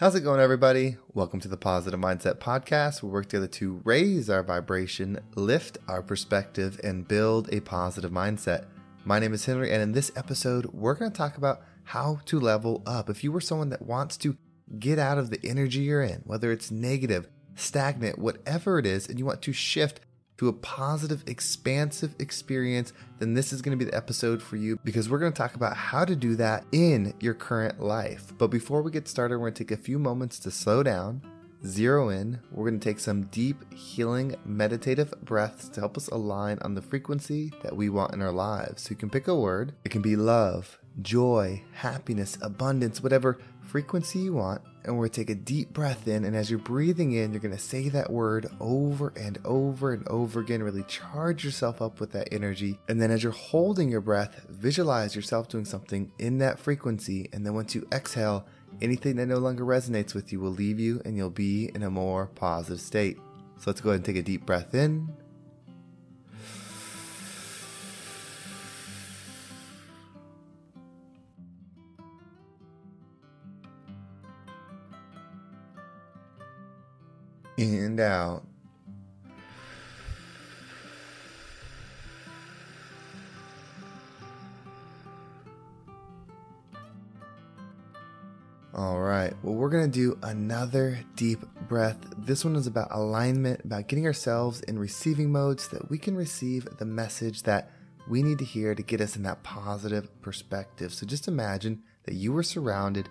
How's it going, everybody? Welcome to the Positive Mindset Podcast. We work together to raise our vibration, lift our perspective, and build a positive mindset. My name is Henry, and in this episode, we're going to talk about how to level up. If you were someone that wants to get out of the energy you're in, whether it's negative, stagnant, whatever it is, and you want to shift to a positive, expansive experience, then this is going to be the episode for you because we're going to talk about how to do that in your current life. But before we get started, we're going to take a few moments to slow down, zero in. We're going to take some deep, healing, meditative breaths to help us align on the frequency that we want in our lives. So you can pick a word, it can be love, joy, happiness, abundance, whatever frequency you want. And we're to take a deep breath in. And as you're breathing in, you're going to say that word over and over and over again. Really charge yourself up with that energy. And then as you're holding your breath, visualize yourself doing something in that frequency. And then once you exhale, anything that no longer resonates with you will leave you and you'll be in a more positive state. So let's go ahead and take a deep breath in. And out. All right, well, we're to do another deep breath. This one is about alignment, about getting ourselves in receiving mode so that we can receive the message that we need to hear to get us in that positive perspective. So just imagine that you were surrounded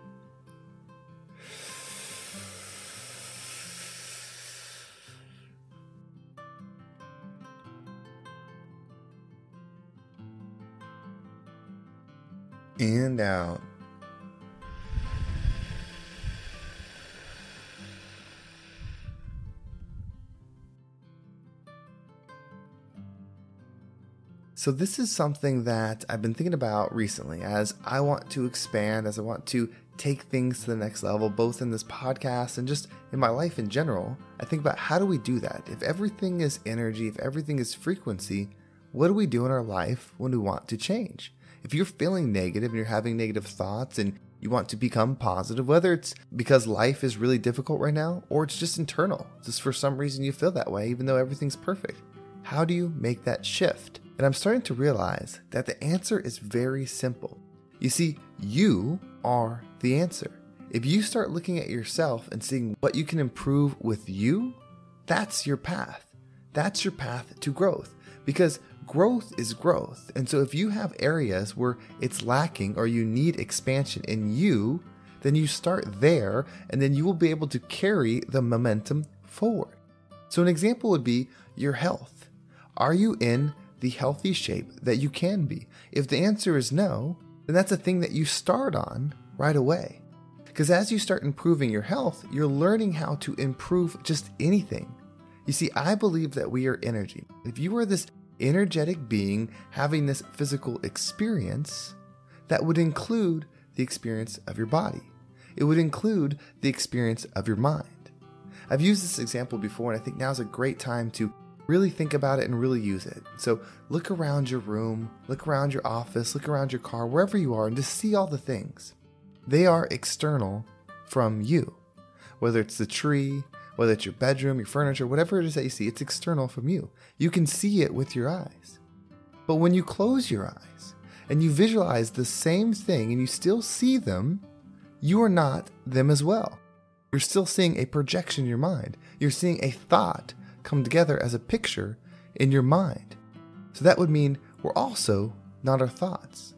And out. So, this is something that I've been thinking about recently as I want to expand, as I want to take things to the next level, both in this podcast and just in my life in general. I think about how do we do that? If everything is energy, if everything is frequency, what do we do in our life when we want to change? If you're feeling negative and you're having negative thoughts and you want to become positive, whether it's because life is really difficult right now or it's just internal, just for some reason you feel that way, even though everything's perfect. How do you make that shift? And I'm starting to realize that the answer is very simple. You see, you are the answer. If you start looking at yourself and seeing what you can improve with you, that's your path. That's your path to growth. Because growth is growth. And so if you have areas where it's lacking or you need expansion in you, then you start there and then you will be able to carry the momentum forward. So, an example would be your health. Are you in the healthy shape that you can be? If the answer is no, then that's a thing that you start on right away. Because as you start improving your health, you're learning how to improve just anything. You see, I believe that we are energy. If you are this energetic being having this physical experience that would include the experience of your body. It would include the experience of your mind. I've used this example before, and I think now is a great time to really think about it and really use it. So look around your room, look around your office, look around your car, wherever you are, and just see all the things. They are external from you. Whether it's the tree, whether it's your bedroom, your furniture, whatever it is that you see, it's external from you. You can see it with your eyes. But when you close your eyes and you visualize the same thing and you still see them, you are not them as well. You're still seeing a projection in your mind. You're seeing a thought come together as a picture in your mind. So that would mean we're also not our thoughts.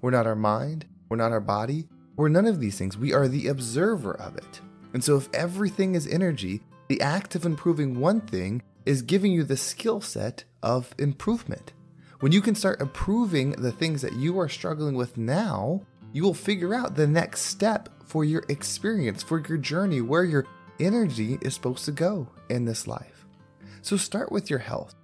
We're not our mind. We're not our body. We're none of these things. We are the observer of it. And so, if everything is energy, the act of improving one thing is giving you the skill set of improvement. When you can start improving the things that you are struggling with now, you will figure out the next step for your experience, for your journey, where your energy is supposed to go in this life. So start with your health.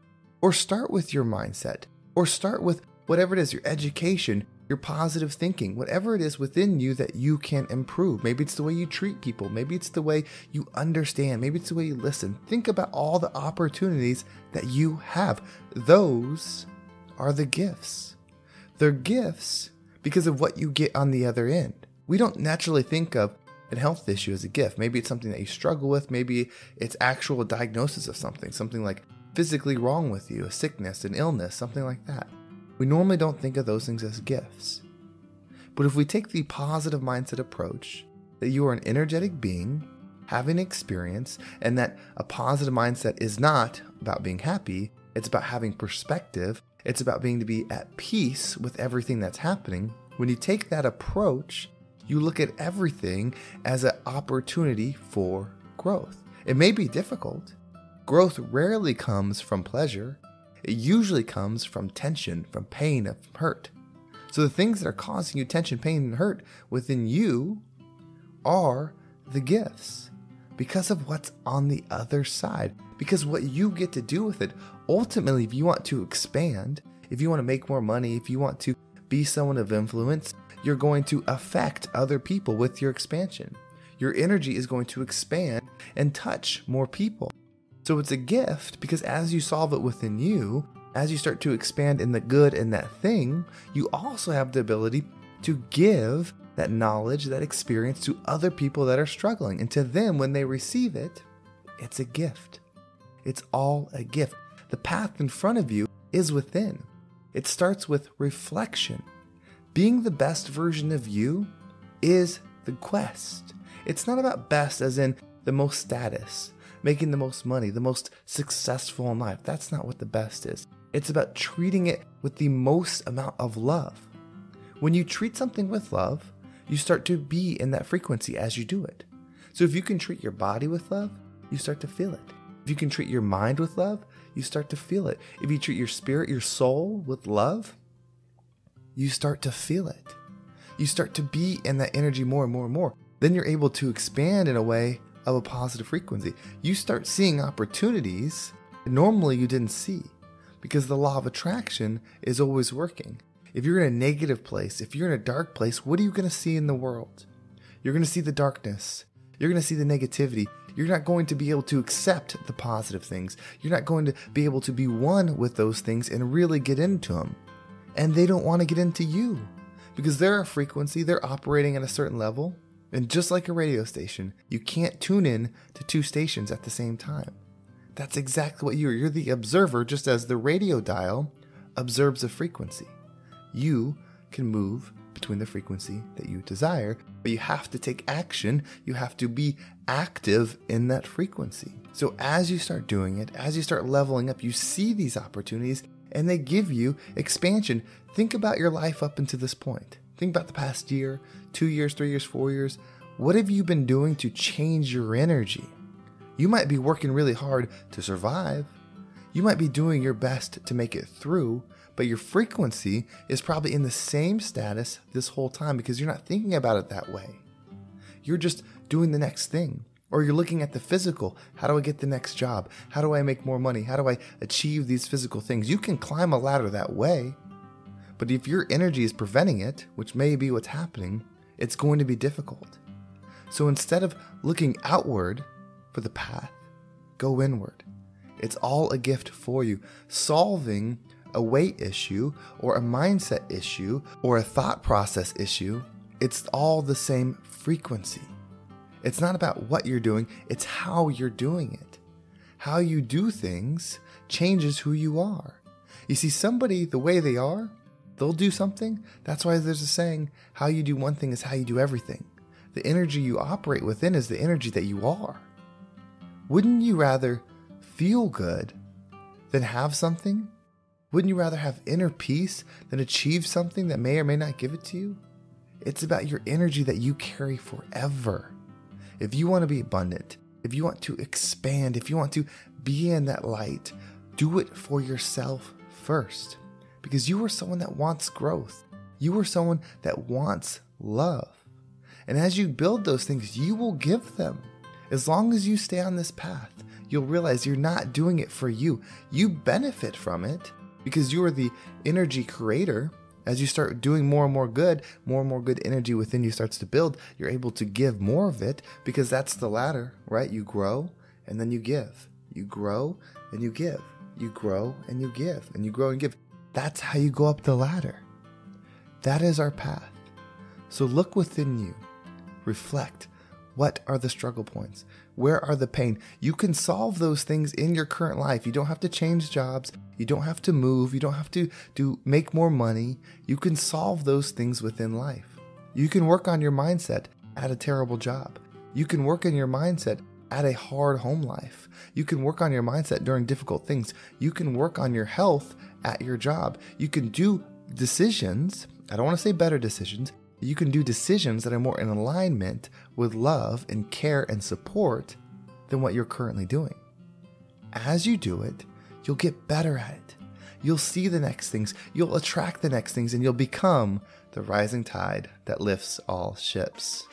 Or start with your mindset, or start with whatever it is your education, your positive thinking, whatever it is within you that you can improve. Maybe it's the way you treat people, maybe it's the way you understand, maybe it's the way you listen. Think about all the opportunities that you have. Those are the gifts. They're gifts because of what you get on the other end. We don't naturally think of a health issue as a gift. Maybe it's something that you struggle with, maybe it's actual diagnosis of something, something like physically wrong with you, a sickness, an illness, something like that. We normally don't think of those things as gifts. But if we take the positive mindset approach that you are an energetic being, having experience, and that a positive mindset is not about being happy, it's about having perspective, it's about being to be at peace with everything that's happening. When you take that approach, you look at everything as an opportunity for growth. It may be difficult. Growth rarely comes from pleasure. It usually comes from tension, from pain, from hurt. So the things that are causing you tension, pain, and hurt within you are the gifts because of what's on the other side. Because what you get to do with it, ultimately, if you want to expand, if you want to make more money, if you want to be someone of influence, you're going to affect other people with your expansion. Your energy is going to expand and touch more people. So it's a gift because as you solve it within you, as you start to expand in the good in that thing, you also have the ability to give that knowledge, that experience to other people that are struggling. And to them, when they receive it, it's a gift. It's all a gift. The path in front of you is within. It starts with reflection. Being the best version of you is the quest. It's not about best as in the most status, making the most money, the most successful in life. That's not what the best is. It's about treating it with the most amount of love. When you treat something with love, you start to be in that frequency as you do it. So if you can treat your body with love, you start to feel it. If you can treat your mind with love, you start to feel it. If you treat your spirit, your soul with love, you start to feel it. You start to be in that energy more and more and more. Then you're able to expand in a way of a positive frequency. You start seeing opportunities normally you didn't see because the law of attraction is always working. If you're in a negative place, if you're in a dark place, what are you going to see in the world? You're going to see the darkness. You're going to see the negativity. You're not going to be able to accept the positive things. You're not going to be able to be one with those things and really get into them. And they don't want to get into you because they're a frequency, they're operating at a certain level. And just like a radio station, you can't tune in to two stations at the same time. That's exactly what you are. You're the observer, just as the radio dial observes a frequency. You can move between the frequency that you desire, but you have to take action. You have to be active in that frequency. So as you start doing it, as you start leveling up, you see these opportunities and they give you expansion. Think about your life up until this point. Think about the past year, two years, three years, four years. What have you been doing to change your energy? You might be working really hard to survive. You might be doing your best to make it through, but your frequency is probably in the same status this whole time because you're not thinking about it that way. You're just doing the next thing. Or you're looking at the physical. How do I get the next job? How do I make more money? How do I achieve these physical things? You can climb a ladder that way. But if your energy is preventing it, which may be what's happening, it's going to be difficult. So instead of looking outward for the path, go inward. It's all a gift for you. Solving a weight issue or a mindset issue or a thought process issue, it's all the same frequency. It's not about what you're doing, it's how you're doing it. How you do things changes who you are. You see, somebody, the way they are, they'll do something. That's why there's a saying how you do one thing is how you do everything. The energy you operate within is the energy that you are. Wouldn't you rather feel good than have something wouldn't you rather have inner peace than achieve something that may or may not give it to you? It's about your energy that you carry forever. If you want to be abundant, if you want to expand, if you want to be in that light, do it for yourself first. Because you are someone that wants growth. You are someone that wants love. And as you build those things, you will give them. As long as you stay on this path, you'll realize you're not doing it for you. You benefit from it because you are the energy creator. As you start doing more and more good, more and more good energy within you starts to build, you're able to give more of it because that's the ladder, right? You grow and then you give. You grow and you give. You grow and you give. And you grow and give. That's how you go up the ladder. That is our path. So look within you, reflect. What are the struggle points? Where are the pain? You can solve those things in your current life. You don't have to change jobs. You don't have to move. You don't have to do make more money. You can solve those things within life. You can work on your mindset at a terrible job. You can work on your mindset at a hard home life. You can work on your mindset during difficult things. You can work on your health at your job. You can do decisions. I don't want to say better decisions. You can do decisions that are more in alignment with love and care and support than what you're currently doing. As you do it, you'll get better at it. You'll see the next things, you'll attract the next things, and you'll become the rising tide that lifts all ships.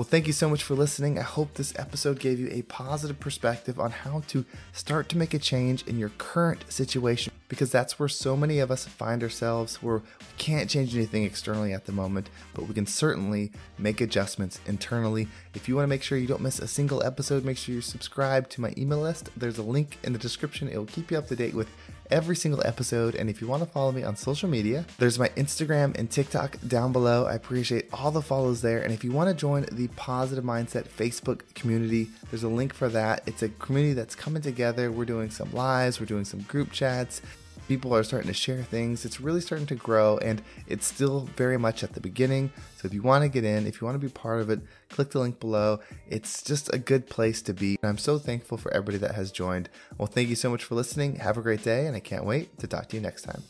Well, thank you so much for listening. I hope this episode gave you a positive perspective on how to start to make a change in your current situation because that's where so many of us find ourselves where we can't change anything externally at the moment, but we can certainly make adjustments internally. If you want to make sure you don't miss a single episode, make sure you're subscribed to my email list. There's a link in the description. It will keep you up to date with every single episode. And if you want to follow me on social media, there's my Instagram and TikTok down below. I appreciate all the follows there. And if you want to join the Positive Mindset Facebook community, there's a link for that. It's a community that's coming together. We're doing some lives, we're doing some group chats. People are starting to share things. It's really starting to grow, and it's still very much at the beginning. So, if you want to get in, if you want to be part of it, click the link below. It's just a good place to be. I'm so thankful for everybody that has joined. Well, thank you so much for listening. Have a great day, and I can't wait to talk to you next time.